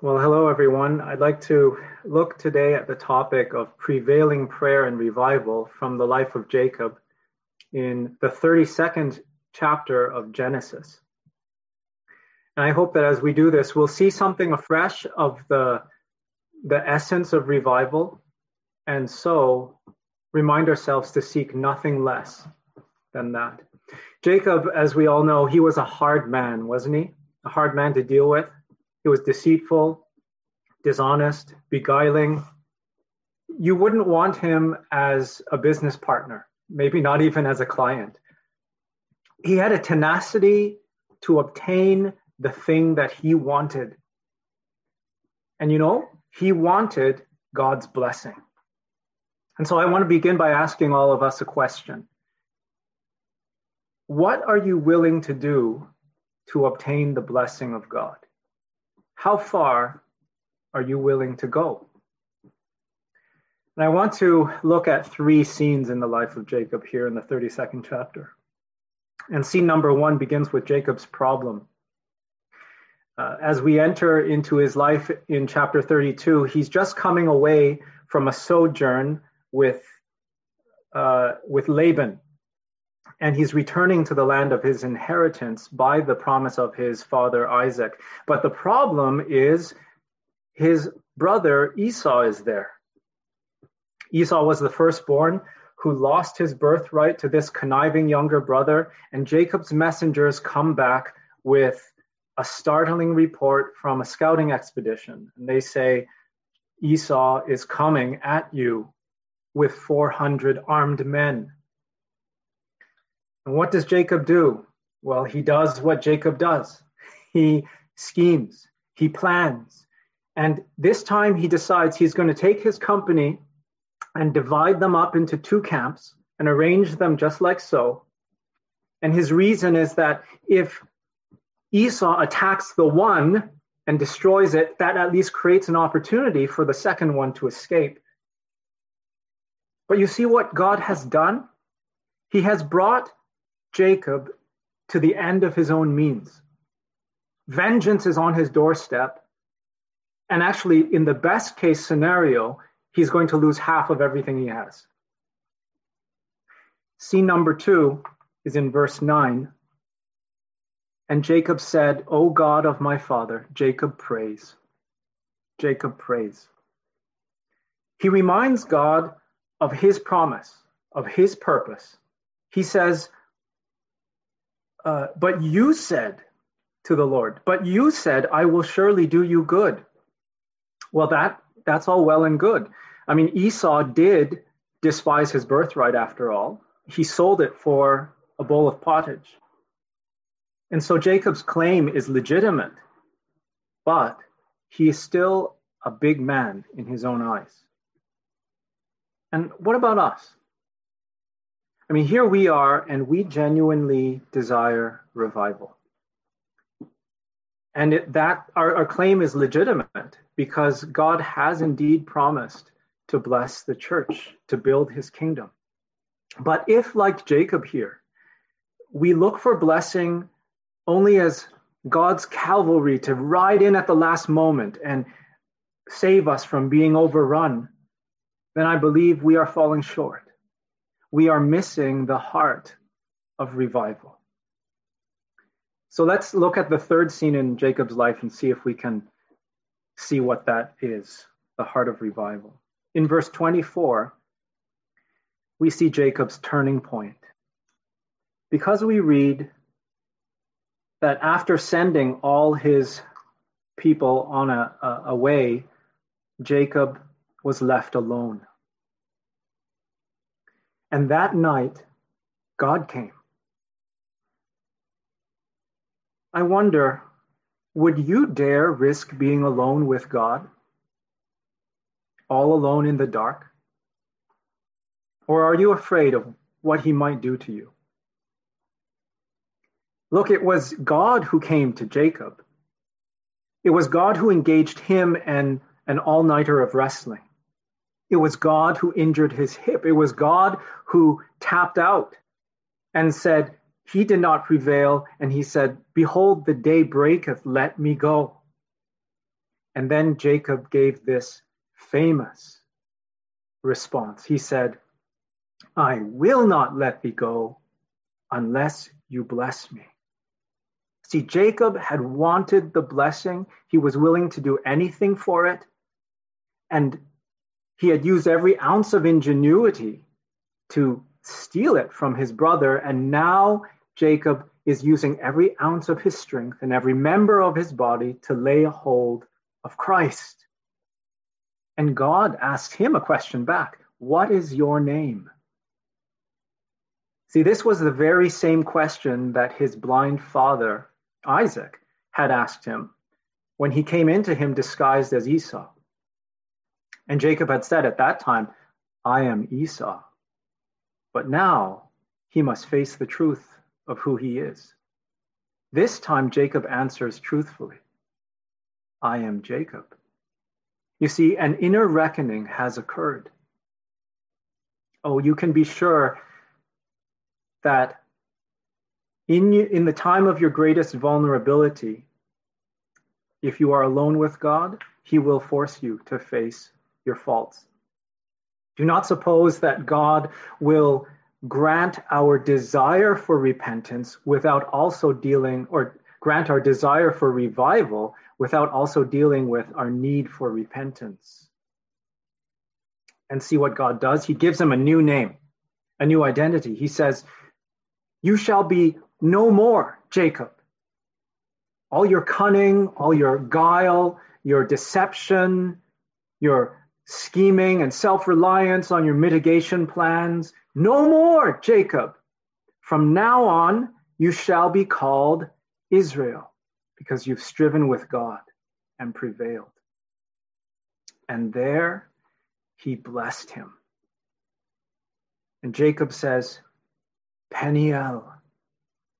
Well, hello, everyone. I'd like to look today at the topic of prevailing prayer and revival from the life of Jacob in the 32nd chapter of Genesis. And I hope that as we do this, we'll see something afresh of the, the essence of revival, and so remind ourselves to seek nothing less than that. Jacob, as we all know, he was a hard man, wasn't he? A hard man to deal with he was deceitful, dishonest, beguiling. You wouldn't want him as a business partner, maybe not even as a client. He had a tenacity to obtain the thing that he wanted. And you know, he wanted God's blessing. And so I want to begin by asking all of us a question What are you willing to do to obtain the blessing of God? How far are you willing to go? And I want to look at three scenes in the life of Jacob here in the 32nd chapter. And scene number one begins with Jacob's problem. Uh, as we enter into his life in chapter 32, he's just coming away from a sojourn with, uh, with Laban and he's returning to the land of his inheritance by the promise of his father Isaac. But the problem is his brother Esau is there. Esau was the firstborn who lost his birthright to this conniving younger brother, and Jacob's messengers come back with a startling report from a scouting expedition. And they say, Esau is coming at you with 400 armed men. And what does Jacob do? Well, he does what Jacob does he schemes, he plans. And this time he decides he's going to take his company and divide them up into two camps and arrange them just like so. And his reason is that if Esau attacks the one and destroys it, that at least creates an opportunity for the second one to escape. But you see what God has done? He has brought Jacob to the end of his own means. Vengeance is on his doorstep. And actually, in the best case scenario, he's going to lose half of everything he has. Scene number two is in verse 9. And Jacob said, O God of my father, Jacob prays. Jacob prays. He reminds God of his promise, of his purpose. He says, uh, but you said to the Lord, but you said, I will surely do you good. Well, that that's all well and good. I mean, Esau did despise his birthright after all. He sold it for a bowl of pottage. And so Jacob's claim is legitimate, but he is still a big man in his own eyes. And what about us? I mean, here we are, and we genuinely desire revival. And it, that our, our claim is legitimate because God has indeed promised to bless the church, to build his kingdom. But if, like Jacob here, we look for blessing only as God's cavalry to ride in at the last moment and save us from being overrun, then I believe we are falling short we are missing the heart of revival. So let's look at the third scene in Jacob's life and see if we can see what that is the heart of revival. In verse 24, we see Jacob's turning point. Because we read that after sending all his people on a, a, a way, Jacob was left alone. And that night, God came. I wonder, would you dare risk being alone with God? All alone in the dark? Or are you afraid of what he might do to you? Look, it was God who came to Jacob. It was God who engaged him and an all nighter of wrestling. It was God who injured his hip. It was God who tapped out and said, He did not prevail. And he said, Behold, the day breaketh, let me go. And then Jacob gave this famous response. He said, I will not let thee go unless you bless me. See, Jacob had wanted the blessing. He was willing to do anything for it. And he had used every ounce of ingenuity to steal it from his brother. And now Jacob is using every ounce of his strength and every member of his body to lay hold of Christ. And God asked him a question back What is your name? See, this was the very same question that his blind father Isaac had asked him when he came into him disguised as Esau. And Jacob had said at that time, I am Esau. But now he must face the truth of who he is. This time, Jacob answers truthfully I am Jacob. You see, an inner reckoning has occurred. Oh, you can be sure that in, in the time of your greatest vulnerability, if you are alone with God, He will force you to face your faults. Do not suppose that God will grant our desire for repentance without also dealing, or grant our desire for revival without also dealing with our need for repentance. And see what God does. He gives him a new name, a new identity. He says, You shall be no more, Jacob. All your cunning, all your guile, your deception, your scheming and self reliance on your mitigation plans, no more, Jacob. From now on, you shall be called Israel because you've striven with God and prevailed. And there he blessed him. And Jacob says, Peniel,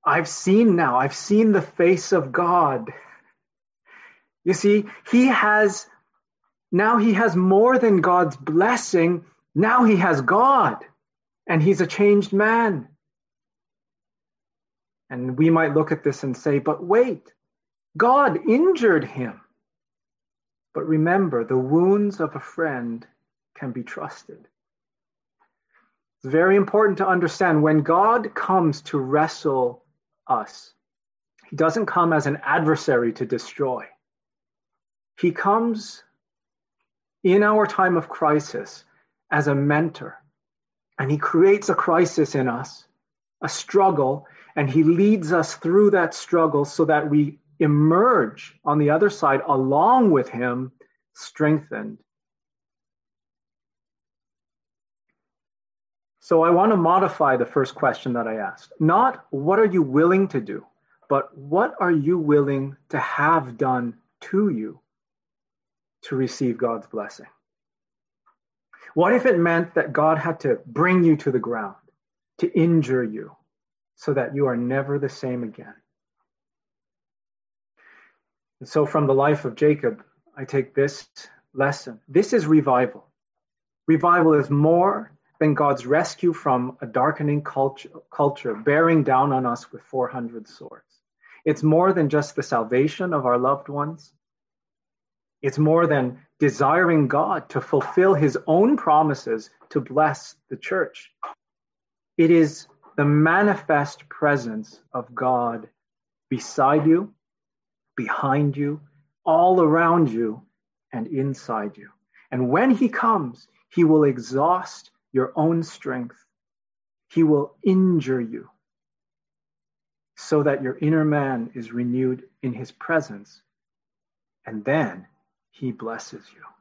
I've seen now, I've seen the face of God. You see, he has, now he has more than God's blessing. Now he has God, and he's a changed man. And we might look at this and say, but wait, God injured him. But remember, the wounds of a friend can be trusted. It's very important to understand when God comes to wrestle us. He doesn't come as an adversary to destroy. He comes in our time of crisis as a mentor, and he creates a crisis in us, a struggle, and he leads us through that struggle so that we emerge on the other side along with him, strengthened. So I want to modify the first question that I asked. Not what are you willing to do, but what are you willing to have done to you to receive God's blessing? What if it meant that God had to bring you to the ground, to injure you, so that you are never the same again? And so, from the life of Jacob, I take this lesson. This is revival. Revival is more than God's rescue from a darkening culture, culture bearing down on us with 400 swords. It's more than just the salvation of our loved ones. It's more than desiring God to fulfill his own promises to bless the church. It is the manifest presence of God beside you, behind you, all around you, and inside you. And when he comes, he will exhaust your own strength. He will injure you so that your inner man is renewed in his presence, and then he blesses you.